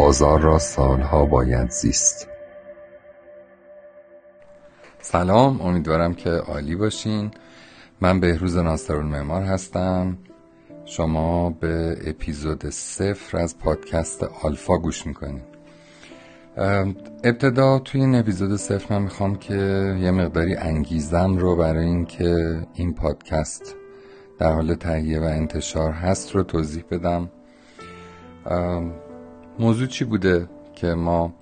بازار را سالها باید زیست. سلام امیدوارم که عالی باشین. من بهروز ناصرالمعمار هستم. شما به اپیزود صفر از پادکست آلفا گوش می‌کنید. ابتدا توی این اپیزود صفر من می‌خوام که یه مقداری انگیزم رو برای اینکه این پادکست در حال تهیه و انتشار هست رو توضیح بدم. موضوع چی بوده که ما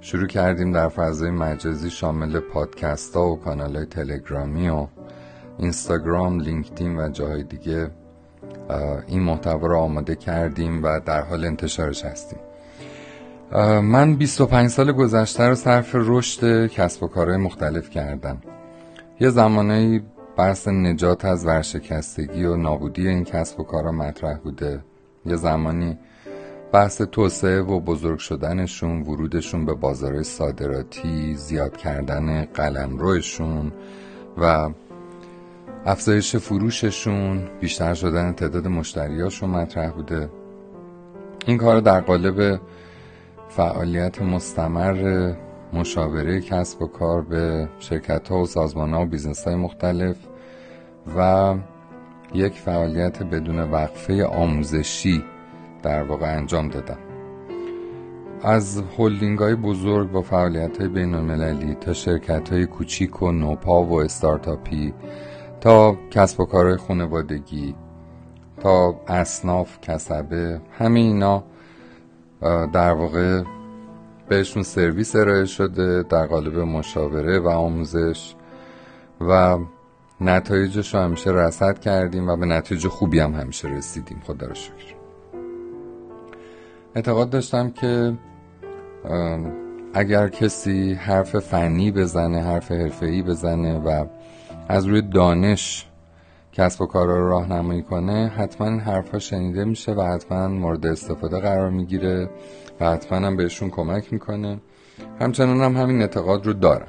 شروع کردیم در فضای مجازی شامل پادکست ها و کانال های تلگرامی و اینستاگرام، لینکدین و جاهای دیگه این محتوا رو آماده کردیم و در حال انتشارش هستیم. من 25 سال گذشته رو صرف رشد کسب و کارهای مختلف کردم. یه زمانایی بحث نجات از ورشکستگی و نابودی این کسب و کارا مطرح بوده. یه زمانی بحث توسعه و بزرگ شدنشون ورودشون به بازارهای صادراتی زیاد کردن قلمروشون و افزایش فروششون بیشتر شدن تعداد مشتریاشون مطرح بوده. این کار در قالب فعالیت مستمر مشاوره کسب و کار به شرکت ها و سازمان ها و بیزنس های مختلف و یک فعالیت بدون وقفه آموزشی در واقع انجام دادم. از هولدینگ های بزرگ با فعالیت های بین المللی تا شرکت های کوچیک و نوپا و استارتاپی تا کسب و کارهای خانوادگی تا اصناف کسبه همه اینا در واقع بهشون سرویس ارائه شده در قالب مشاوره و آموزش و نتایجش رو همیشه رسد کردیم و به نتیجه خوبی هم همیشه رسیدیم. خدا رو شکر. اعتقاد داشتم که اگر کسی حرف فنی بزنه حرف حرفه‌ای بزنه و از روی دانش کسب و کار رو راهنمایی کنه حتما حرفها شنیده میشه و حتما مورد استفاده قرار می‌گیره و حتما هم بهشون کمک می‌کنه همچنان هم همین اعتقاد رو دارم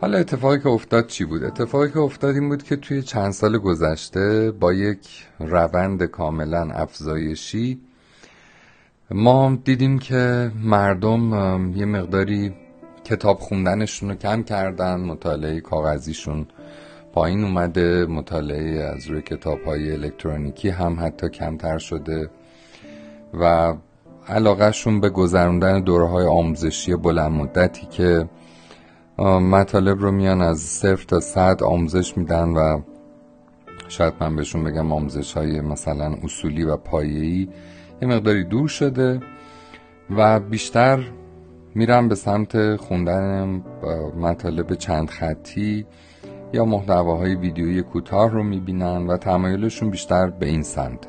حالا اتفاقی که افتاد چی بود؟ اتفاقی که افتاد این بود که توی چند سال گذشته با یک روند کاملا افزایشی ما دیدیم که مردم یه مقداری کتاب خوندنشون رو کم کردن مطالعه کاغذیشون پایین اومده مطالعه از روی کتاب های الکترونیکی هم حتی کمتر شده و علاقهشون به گذروندن دوره های آموزشی بلند مدتی که مطالب رو میان از صفر تا صد آموزش میدن و شاید من بهشون بگم آموزش های مثلا اصولی و پایه‌ای. یه مقداری دور شده و بیشتر میرم به سمت خوندن مطالب چند خطی یا محتواهای ویدیویی کوتاه رو می‌بینن و تمایلشون بیشتر به این سمته.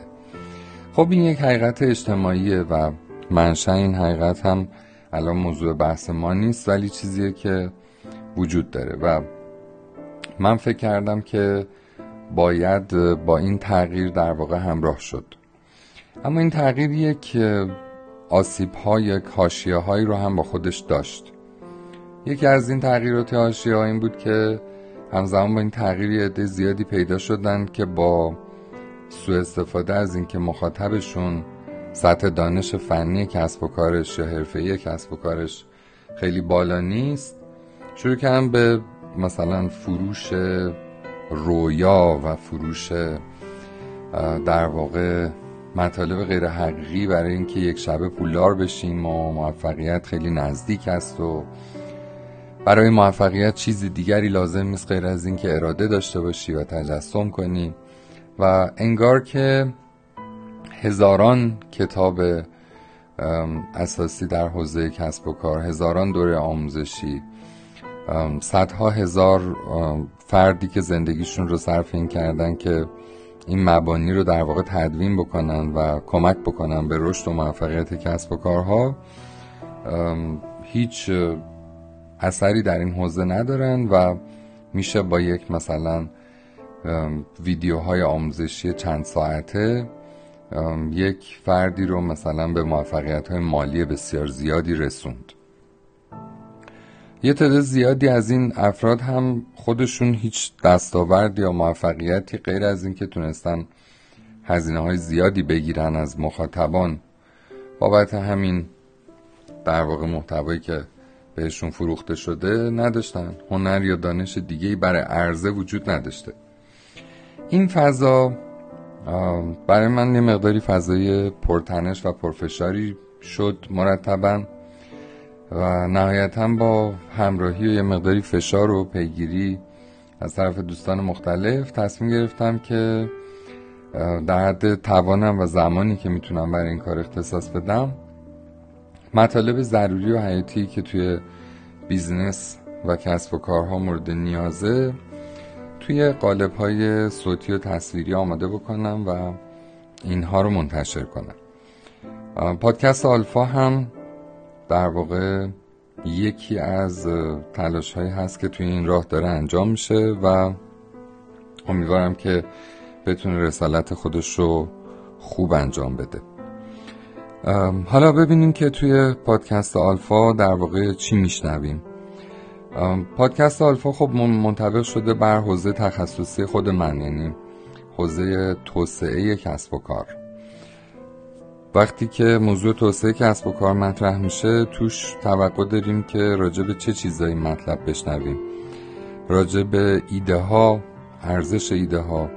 خب این یک حقیقت اجتماعیه و منشأ این حقیقت هم الان موضوع بحث ما نیست ولی چیزیه که وجود داره و من فکر کردم که باید با این تغییر در واقع همراه شد. اما این تغییر یک آسیب های یک هاشیه هایی رو هم با خودش داشت. یکی از این تغییرات هاشیه این بود که همزمان با این تغییر عده زیادی پیدا شدن که با سوء استفاده از اینکه مخاطبشون سطح دانش فنی کسب و کارش یا حرفه‌ای کسب و کارش خیلی بالا نیست شروع کردن به مثلا فروش رویا و فروش در واقع مطالب غیر حقیقی برای اینکه یک شبه پولدار بشیم و موفقیت خیلی نزدیک است و برای موفقیت چیز دیگری لازم نیست غیر از اینکه اراده داشته باشی و تجسم کنی. و انگار که هزاران کتاب اساسی در حوزه کسب و کار هزاران دوره آموزشی صدها هزار فردی که زندگیشون رو صرف این کردن که این مبانی رو در واقع تدوین بکنن و کمک بکنن به رشد و موفقیت کسب و کارها هیچ اثری در این حوزه ندارن و میشه با یک مثلا ویدیوهای آموزشی چند ساعته یک فردی رو مثلا به موفقیت های مالی بسیار زیادی رسوند. یه تعداد زیادی از این افراد هم خودشون هیچ دستاورد یا موفقیتی غیر از اینکه تونستن هزینه های زیادی بگیرن از مخاطبان. بابت همین در واقع محتوایی که بهشون فروخته شده نداشتن. هنر یا دانش دیگه برای عرضه وجود نداشته. این فضا برای من یه مقداری فضای پرتنش و پرفشاری شد مرتبا. و نهایتا با همراهی و یه مقداری فشار و پیگیری از طرف دوستان مختلف تصمیم گرفتم که در حد توانم و زمانی که می‌تونم برای این کار اختصاص بدم مطالب ضروری و حیاتی که توی business و کسب و کارها مورد نیازه توی قالب های صوتی و تصویری آماده بکنم و اینها رو منتشر کنم. پادکست آلفا هم در واقع یکی از تلاش هایی هست که توی این راه داره انجام میشه و امیدوارم که بتونه رسالت خودش رو خوب انجام بده. حالا ببینیم که توی پادکست آلفا در واقع چی میشنویم. پادکست آلفا خب منطبق شده بر حوزه تخصصی خود من یعنی حوزه توسعه کسب و کار. وقتی که موضوع توسعه کسب و کار مطرح میشه توش توقع داریم که راجع به چه چیزایی مطلب بشنویم. راجع به ایده ها ارزش ایده ها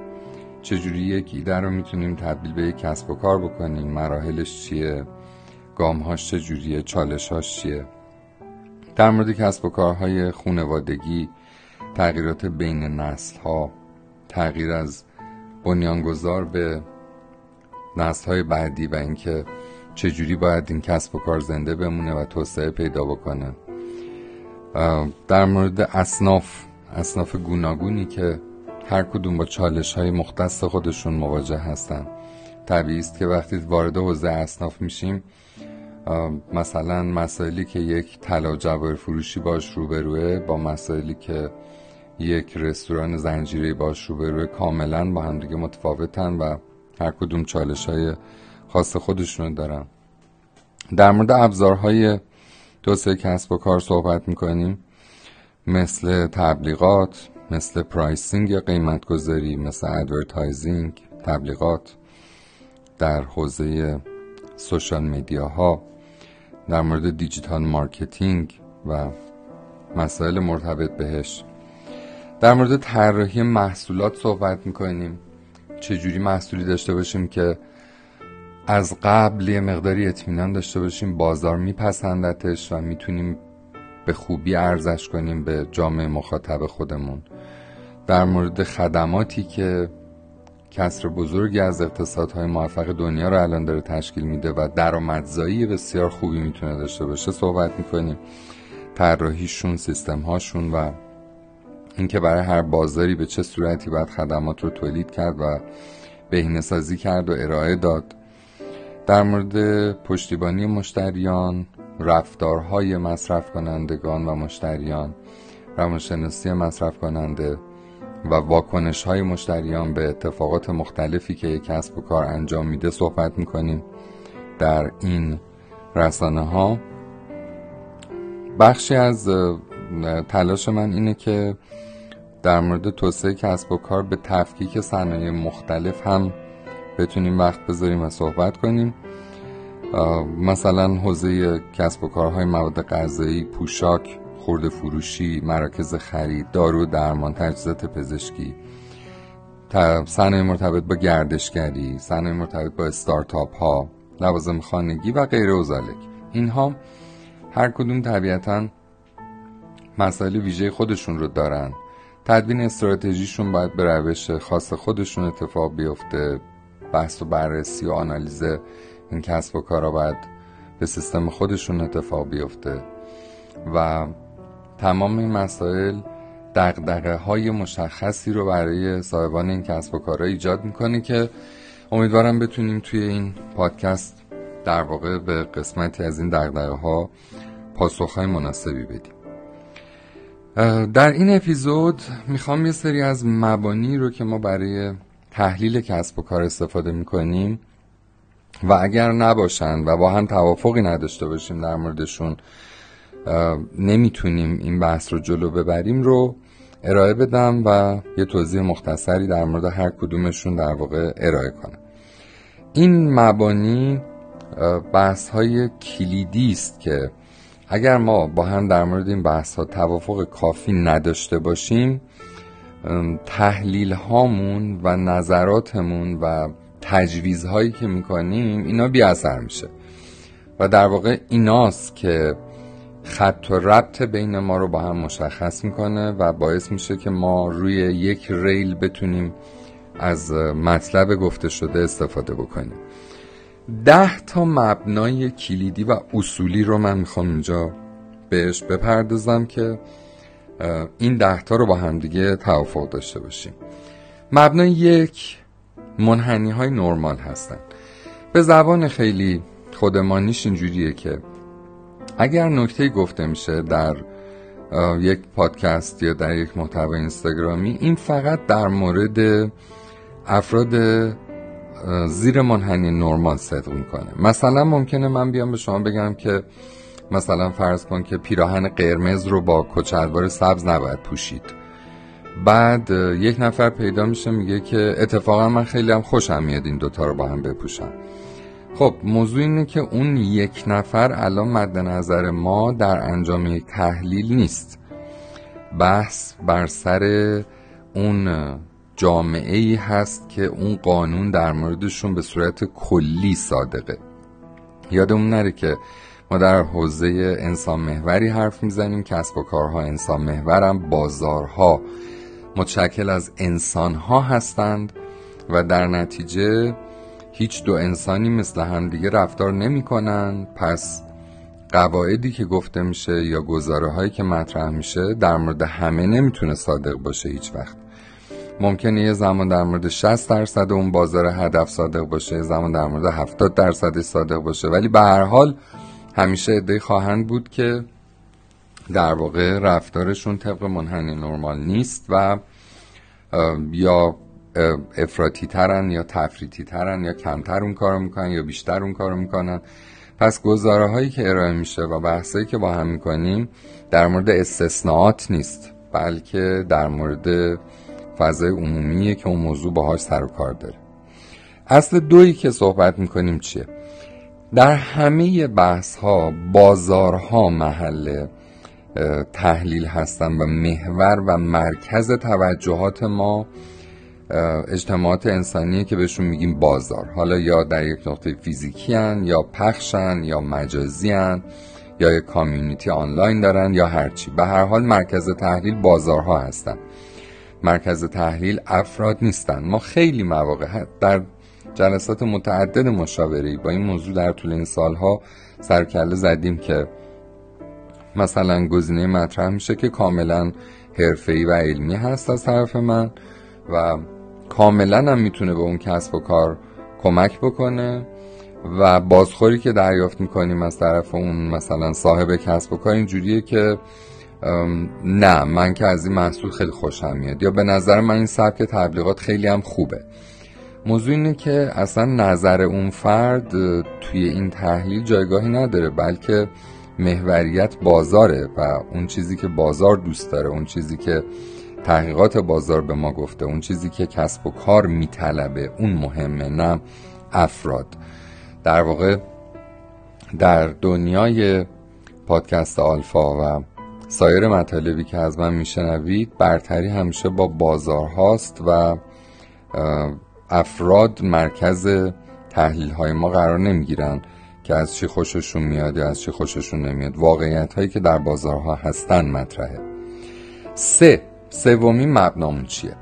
چجوری یک ایده رو می‌تونیم تبدیل به یک کسب و کار بکنیم؟ مراحلش چیه؟ گامهاش چجوریه؟ چالشهاش چیه؟ در مورد کسب و کارهای خونوادگی تغییرات بین نسل ها تغییر از بنیانگذار به نسل های بعدی و اینکه چجوری باید این کسب و کار زنده بمونه و توسعه پیدا بکنه. در مورد اصناف اصناف گوناگونی که هر کدوم با چالش های مختص خودشون مواجه هستن. طبیعی است که وقتی وارد حوزه اصناف میشیم مثلا مسائلی که یک طلا جواهر فروشی باش روبروه با مسائلی که یک رستوران زنجیره باش روبروه کاملا با هم دیگه متفاوتن و هر کدوم چالش های خاص خودشون دارن. در مورد ابزارهای توسعه کسب و کار صحبت می‌کنیم. مثل تبلیغات مثل pricing یا قیمت گذاری مثل advertising تبلیغات در حوزه social media ها در مورد digital marketing و مسائل مرتبط بهش. در مورد طراحی محصولات صحبت می‌کنیم. چجوری محصولی داشته باشیم که از قبل یه مقداری اطمینان داشته باشیم بازار میپسندتش و می‌تونیم به خوبی ارزش کنیم به جامعه مخاطب خودمون. در مورد خدماتی که کسر بزرگی از اقتصادهای موفق دنیا رو الان داره تشکیل میده و درآمدزایی بسیار خوبی می‌تونه داشته باشه صحبت می‌کنیم. طراحیشون سیستم هاشون و اینکه برای هر بازاری به چه صورتی باید خدمات رو تولید کرد و بهینه سازی کرد و ارائه داد. در مورد پشتیبانی مشتریان رفتارهای مصرف کنندگان و مشتریان روانشناسی مصرف کننده و واکنش های مشتریان به اتفاقات مختلفی که یک کسب و کار انجام میده صحبت می‌کنیم. در این رسانه ها بخشی از تلاش من اینه که در مورد توسعه کسب و کار به تفکیک صنایع مختلف هم بتونیم وقت بذاریم و صحبت کنیم. مثلا حوزه کسب و کارهای مواد غذایی پوشاک خورده فروشی مراکز خرید دارو درمان تجهیزات پزشکی. صنایع مرتبط با گردشگری صنایع مرتبط با استارتاپ ها لوازم خانگی و غیر اوزالک اینها هر کدوم طبیعتا مسائل ویژه خودشون رو دارن. تدوین استراتژیشون باید به روش خاص خودشون اتفاق بیفته. بحث و بررسی و آنالیز این کسب و کارا باید به سیستم خودشون اتفاق بیفته. و تمام این مسائل دقدقه های مشخصی رو برای صاحبان این کسب و کارها ایجاد می‌کنه که امیدوارم بتونیم توی این پادکست در واقع به قسمتی از این دقدقه ها پاسخ های مناسبی بدیم. در این اپیزود می‌خوام یه سری از مبانی رو که ما برای تحلیل کسب و کار استفاده می‌کنیم و اگر نباشند و با هم توافقی نداشته باشیم در موردشون نمی‌تونیم این بحث رو جلو ببریم رو ارائه بدم و یه توضیح مختصری در مورد هر کدومشون در واقع ارائه کنم. این مبانی بحث های کلیدی است که اگر ما با هم در مورد این بحث ها توافق کافی نداشته باشیم تحلیل هامون و نظراتمون و تجویز هایی که می‌کنیم اینا بی اثر میشه. و در واقع ایناست که خط و ربط بین ما رو با هم مشخص می‌کنه و باعث میشه که ما روی یک ریل بتونیم از مطلب گفته شده استفاده بکنیم. ده تا مبنای کلیدی و اصولی رو من می‌خوام اینجا بهش بپردازم که این ده تا رو با هم دیگه توافق داشته باشیم. مبنای یک منحنی های نرمال هستن. به زبان خیلی خودمانیش اینجوریه که اگر نکته گفته میشه در یک پادکست یا در یک محتوا اینستاگرامی این فقط در مورد افراد زیر منحنی نرمال صدق می‌کنه مثلا ممکنه من بیام به شما بگم که مثلا فرض کن که پیراهن قرمز رو با کچلوار سبز نباید پوشید. بعد یک نفر پیدا میشه میگه که اتفاقا من خیلی هم خوشم میاد این دوتا رو با هم بپوشم خب موضوع اینه که اون یک نفر الان مد نظر ما در انجام یک تحلیل نیست. بحث بر سر اون جامعه ای هست که اون قانون در موردشون به صورت کلی صادقه. یادمون نره که ما در حوزه انسان محوری حرف می‌زنیم کسب و کارها انسان محورم بازارها متشکل از انسانها هستند و در نتیجه هیچ دو انسانی مثل هم دیگه رفتار نمی کنن پس قواعدی که گفته میشه یا گزاره هایی که مطرح میشه در مورد همه نمی‌تونه صادق باشه هیچ وقت. ممکنه یه زمان در مورد 60 درصد اون بازار هدف صادق باشه یه زمان در مورد 70 درصد صادق باشه. ولی به هر حال همیشه عده خواهند بود که در واقع رفتارشون طبق منحنی نرمال نیست و یا افراتی ترن یا تفریتی ترن یا کمتر اون کارو می‌کنن یا بیشتر اون کارو می‌کنن. پس گزاره هایی که ارائه میشه و بحثایی که با هم می‌کنیم در مورد استثناءات نیست بلکه در مورد فضای عمومیه که اون موضوع باهاش سر و کار داره. اصل دویی که صحبت می‌کنیم چیه؟ در همه بحث ها بازارها محل تحلیل هستن و محور و مرکز توجهات ما اجتماعات انسانیه که بهشون میگیم بازار. حالا یا در یک نقطه فیزیکی هن یا پخشن یا مجازی هن یا یک کامیونیتی آنلاین دارن یا هرچی. به هر حال مرکز تحلیل بازارها هستن. مرکز تحلیل افراد نیستن. ما خیلی مواقع در جلسات متعدد مشاوره با این موضوع در طول این سالها سرکله زدیم که مثلا گزینه مطرح میشه که کاملا حرفه‌ای و علمی هست از طرف من و کاملا هم می‌تونه به اون کسب و کار کمک بکنه و بازخوری که دریافت می‌کنیم از طرف اون مثلا صاحب کسب و کار اینجوریه که نه من که از این محصول خیلی خوشم میاد. یا به نظر من این سبک تبلیغات خیلی هم خوبه. موضوع اینه که اصلا نظر اون فرد توی این تحلیل جایگاهی نداره بلکه محوریت بازاره و اون چیزی که بازار دوست داره اون چیزی که تحقیقات بازار به ما گفته اون چیزی که کسب و کار میطلبه اون مهمه نه افراد. در واقع در دنیای پادکست آلفا و سایر مطالبی که از من میشنوید برتری همیشه با بازارهاست و افراد مرکز تحلیل های ما قرار نمی‌گیرن که از چی خوششون میاد یا از چی خوششون نمیاد. واقعیت هایی که در بازارها هستن مطرحه. سه سومین مبنامون چیه؟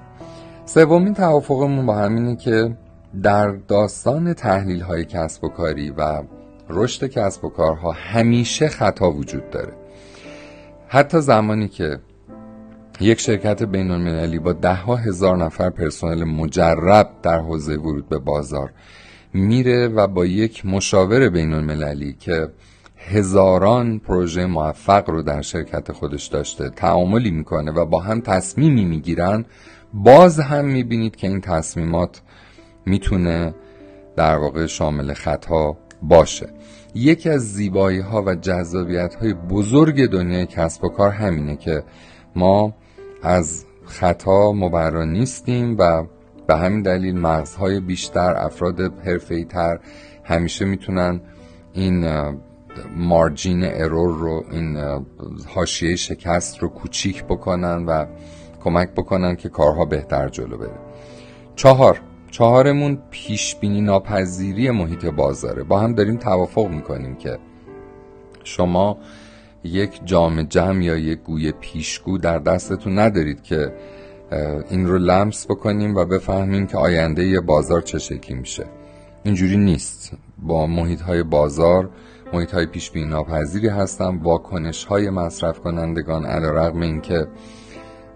سومین توافقمون با همینه که در داستان تحلیل های کسب و کاری و رشد کسب و کارها همیشه خطا وجود داره. حتی زمانی که یک شرکت بین المللی با ده ها هزار نفر پرسنل مجرب در حوزه ورود به بازار میره و با یک مشاور بین المللی که هزاران پروژه موفق رو در شرکت خودش داشته تعاملی می‌کنه و با هم تصمیمی می‌گیرن باز هم می‌بینید که این تصمیمات می‌تونه در واقع شامل خطا باشه. یکی از زیبایی ها و جذابیت های بزرگ دنیای کسب و کار همینه که ما از خطا مبرا نیستیم و به همین دلیل مغزهای بیشتر افراد حرفه‌ای تر همیشه می‌تونن این مارجین ارور رو این حاشیه شکست رو کوچیک بکنن و کمک بکنن که کارها بهتر جلو بره. چهار چهارمون پیش بینی ناپذیری محیط بازاره. با هم داریم توافق می‌کنیم که شما یک جام جمع یا یک گوی پیشگو در دستتون ندارید که این رو لمس بکنیم و بفهمیم که آینده یه بازار چه شکلی میشه. اینجوری نیست. با محیط های بازار محیط های پیش بینی ناپذیری هستن واکنش های مصرف کنندگان علیرغم اینکه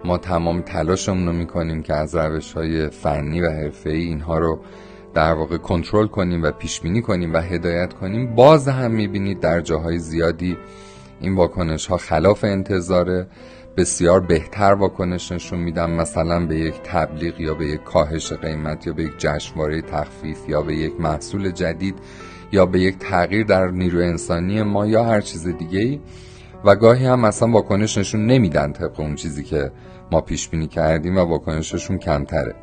ما تمام تلاشمون رو می‌کنیم که از روش های فنی و حرفه ای اینها رو در واقع کنترل کنیم و پیش بینی کنیم و هدایت کنیم. باز هم می‌بینید در جاهای زیادی این واکنش ها خلاف انتظاره. بسیار بهتر واکنش نشون میدن مثلا به یک تبلیغ یا به یک کاهش قیمت یا به یک جشنواره تخفیف یا به یک محصول جدید یا به یک تغییر در نیروی انسانی ما یا هر چیز دیگه ای و گاهی هم مثلا واکنش نشون نمیدن طبق اون چیزی که ما پیش بینی کردیم و واکنششون کمتره.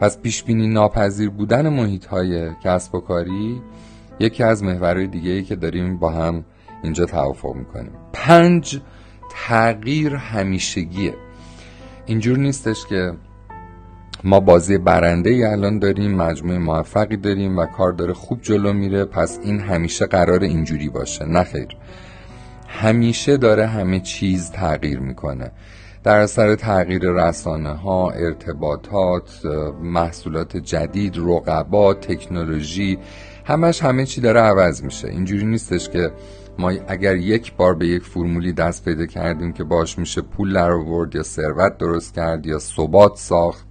پس پیش بینی ناپذیر بودن محیط های کسب و کاری یکی از محورهای دیگه ای که داریم با هم اینجا توافق می‌کنیم. پنج تغییر همیشگیه. اینجور نیستش که ما بازی برنده ای الان داریم مجموعه موفقی داریم و کار داره خوب جلو میره پس این همیشه قرار اینجوری باشه. نه خیر. همیشه داره همه چیز تغییر می‌کنه. در اثر تغییر رسانه ها ارتباطات محصولات جدید رقبا تکنولوژی همش همه چی داره عوض میشه. اینجوری نیستش که ما اگر یک بار به یک فرمولی دست پیدا کردیم که باش میشه پول در آورد یا ثروت درست کرد یا ثبات ساخت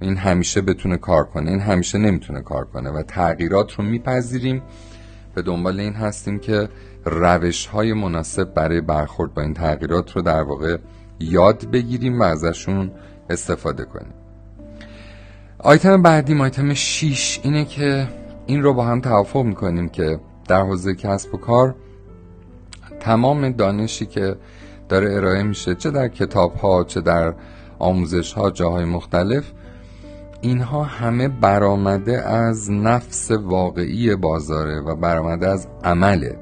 این همیشه بتونه کار کنه. این همیشه نمی‌تونه کار کنه و تغییرات رو میپذیریم. به دنبال این هستیم که روش های مناسب برای برخورد با این تغییرات رو در واقع یاد بگیریم و ازشون استفاده کنیم. آیتم بعدیم آیتم 6 اینه که این رو با هم توافق می‌کنیم که در حوزه کسب و کار تمام دانشی که داره ارائه میشه چه در کتاب ها چه در آموزش ها جاهای مختلف اینها همه برآمده از نفس واقعی بازاره و برآمده از عمله.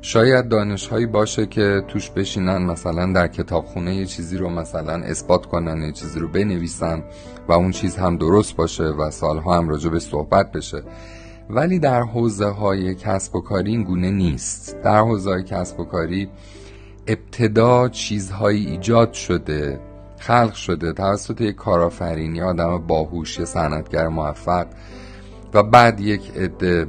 شاید دانش هایی باشه که توش بشینن مثلا در کتابخونه یه چیزی رو مثلا اثبات کنن یه چیزی رو بنویسن و اون چیز هم درست باشه و سالها هم راجع به صحبت بشه. ولی در حوزه های کسب و کاری این گونه نیست. در حوزه های کسب و کاری ابتدا چیزهایی ایجاد شده خلق شده توسط یک کارآفرین یا آدم باهوش یا صنعتگر موفق و بعد یک عده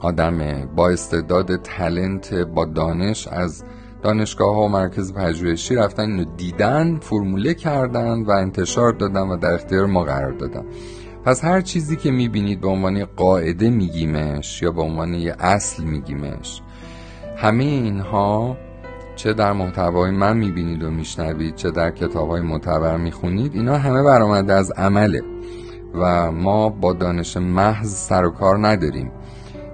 آدم با استعداد تلنت با دانش از دانشگاه ها و مرکز پژوهشی رفتن اینو دیدن فرموله کردن و انتشار دادن و در اختیار ما قرار دادن. پس هر چیزی که می‌بینید به عنوان قاعده میگیمش یا به عنوان یه اصل میگیمش همه اینها چه در محتوای من می‌بینید و میشنوید چه در کتاب های معتبر می‌خونید اینا همه برآمده از عمله. و ما با دانش محض سر و کار نداریم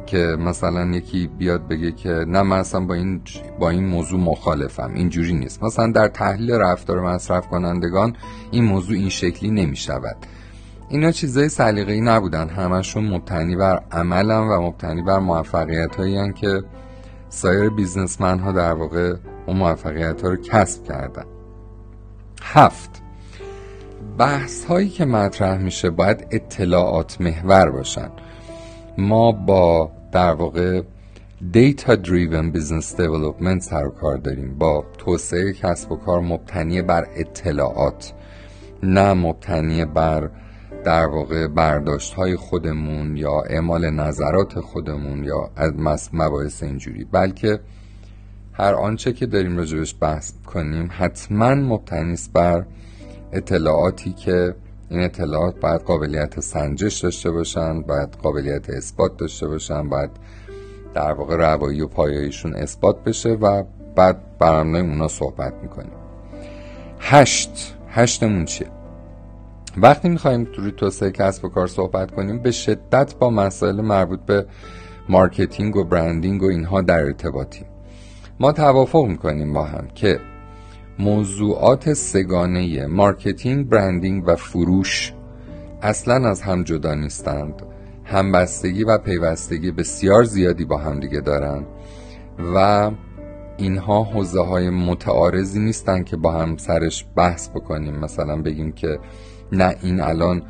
که مثلا یکی بیاد بگه که نه من اصلا با این با این موضوع مخالفم اینجوری نیست. مثلا در تحلیل رفتار مصرف کنندگان این موضوع این شکلی نمی شود اینا چیزای سلیقه‌ای نبودن. همشون مبتنی بر عملن و مبتنی بر موفقیت هایی که سایر businessman ها در واقع اون موفقیت ها رو کسب کردن. هفت بحث هایی که مطرح میشه باید اطلاعات محور باشن. ما با در واقع data driven business development سر کار داریم با توسعه کسب و کار مبتنی بر اطلاعات نه مبتنی بر در واقع برداشت های خودمون یا اعمال نظرات خودمون یا از مباحث اینجوری بلکه هر آنچه که داریم راجبش بحث کنیم حتما مبتنی بر اطلاعاتی که این اطلاعات باید قابلیت سنجش داشته باشن باید قابلیت اثبات داشته باشن باید در واقع روایی و پایاییشون اثبات بشه و بعد برنامه اونا صحبت می‌کنیم. هشت. هشتمون چیه؟ وقتی می‌خوایم روی توسعه کسب و کار صحبت کنیم به شدت با مسائل مربوط به marketing و branding و اینها در ارتباطیم ما توافق می‌کنیم با هم که موضوعات سه‌گانه marketing، branding و فروش اصلا از هم جدا نیستند. همبستگی و پیوستگی بسیار زیادی با هم دیگه دارن و اینها حوزه های متعارضی نیستن که با هم سرش بحث بکنیم. مثلا بگیم که نه این الان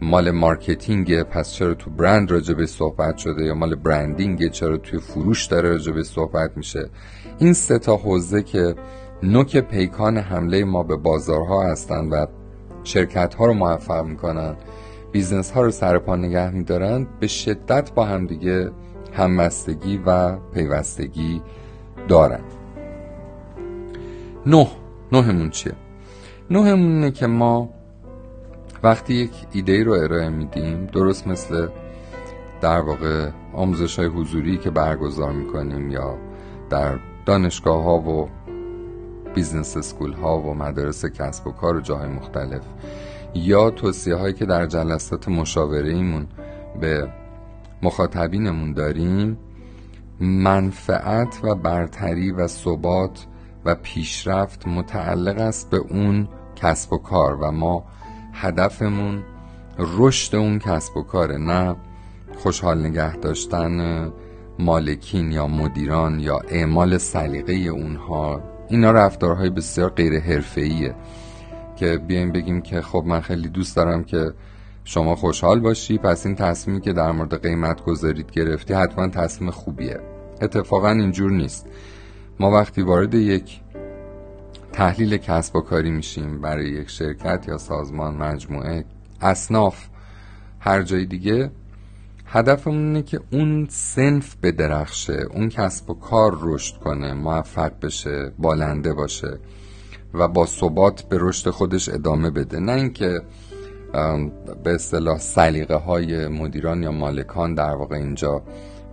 مال marketing ه پس چرا تو برند راجع بهش صحبت شده یا مال branding ه چرا توی فروش داره راجع بهش صحبت میشه؟ این سه تا حوزه که نوک پیکان حمله ما به بازارها هستند و شرکت ها رو موفق می‌کنن business ها رو سر پا نگه میدارن به شدت با همدیگه همبستگی و پیوستگی دارن. نه نهمون چیه؟ نهمونه که ما وقتی یک ایده رو ارائه میدیم درست مثل در واقع آموزش های حضوری که برگزار می‌کنیم یا در دانشگاه ها و business school ها و مدارس کسب و کار و جاهای مختلف یا توصیه هایی که در جلسات مشاوره ایمون به مخاطبینمون داریم منفعت و برتری و ثبات و پیشرفت متعلق است به اون کسب و کار و ما هدفمون رشد اون کسب و کاره نه خوشحال نگه داشتن مالکین یا مدیران یا اعمال سلیقه اونها. اینا رفتارهای بسیار غیر حرفه‌ایه که بیایم بگیم که خب من خیلی دوست دارم که شما خوشحال باشی پس این تصمیمی که در مورد قیمت گذارید گرفتی حتما تصمیم خوبیه. اتفاقا اینجور نیست. ما وقتی وارد یک تحلیل کسب و کاری میشیم برای یک شرکت یا سازمان مجموعه اصناف هر جای دیگه. هدفمون اینه که اون سنف بدرخشه اون کسب و کار رشد کنه موفق بشه بالنده باشه و با ثبات به رشد خودش ادامه بده. نه اینکه به اصطلاح سلیقه های مدیران یا مالکان در واقع اینجا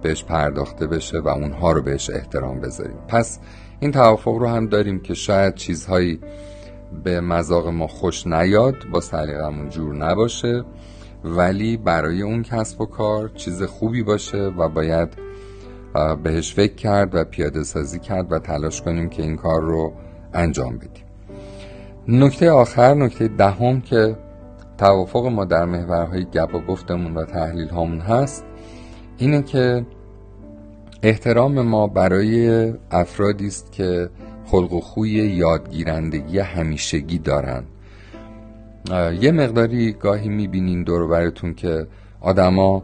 بهش پرداخته بشه و اونها رو بهش احترام بذاریم. پس این توافق رو هم داریم که شاید چیزهایی به مذاق ما خوش نیاد با سلیقمون جور نباشه ولی برای اون کسب و کار چیز خوبی باشه و باید بهش فکر کرد و پیاده سازی کرد و تلاش کنیم که این کار رو انجام بدیم. نکته آخر نکته دهم که توافق ما در محورهای گپ و گفتمون و تحلیل هامون هست اینه که احترام ما برای افرادی است که خلق و خوی یادگیرندگی همیشگی دارن یه مقداری گاهی می‌بینین دور براتون که آدما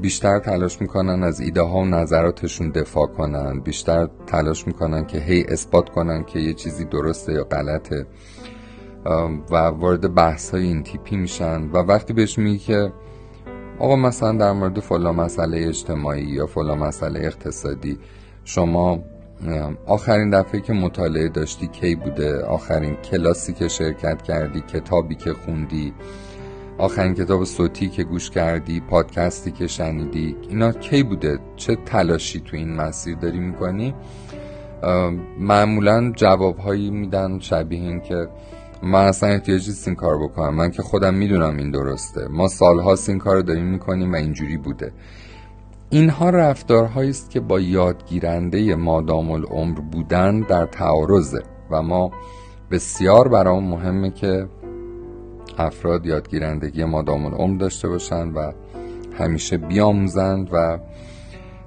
بیشتر تلاش می‌کنن از ایده ها و نظراتشون دفاع کنن بیشتر تلاش می‌کنن که هی اثبات کنن که یه چیزی درسته یا غلطه. و وارد بحث های این تیپی میشن. و وقتی بهش میگی که آقا مثلا در مورد فلا مسئله اجتماعی یا فلا مسئله اقتصادی شما آخرین دفعه که مطالعه داشتی کی بوده؟ آخرین کلاسی که شرکت کردی کتابی که خوندی؟ آخرین کتاب صوتی که گوش کردی؟ پادکستی که شنیدی؟ اینا کی بوده؟ چه تلاشی تو این مسیر داری می‌کنی؟ معمولا جوابهایی میدن شبیه این که من اصلا احتیاجی این کار بکنم. من که خودم می‌دونم این درسته. ما سالهاست این کار رو داریم می‌کنیم و اینجوری بوده. اینها رفتارهایی است که با یادگیرنده مادام العمر بودن در تعارضه و ما بسیار برام مهمه که افراد یادگیرندگی مادام العمر داشته باشند و همیشه بیاموزند و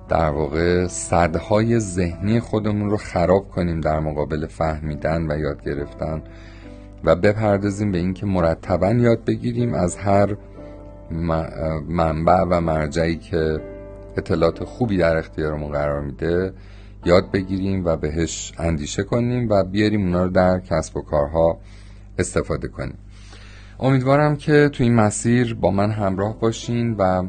در واقع صدهای ذهنی خودمون رو خراب کنیم در مقابل فهمیدن و یاد گرفتن و بپردازیم به اینکه مرتبا یاد بگیریم از هر منبع و مرجعی که اطلاعات خوبی در اختیارمون قرار میده یاد بگیریم و بهش اندیشه کنیم و بیاریم اونا رو در کسب و کارها استفاده کنیم. امیدوارم که تو این مسیر با من همراه باشین و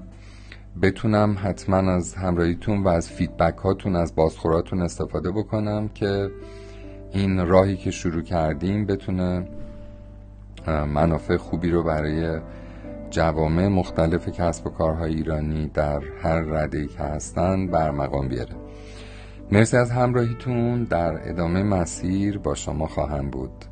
بتونم حتما از همراهیتون و از فیدبک هاتون از بازخوراتون استفاده بکنم که این راهی که شروع کردیم بتونه منافع خوبی رو برای جوامع مختلف کسب و کارهای ایرانی در هر رده که هستن برمقام بیاره. مرسی از همراهیتون. در ادامه مسیر با شما خواهم بود.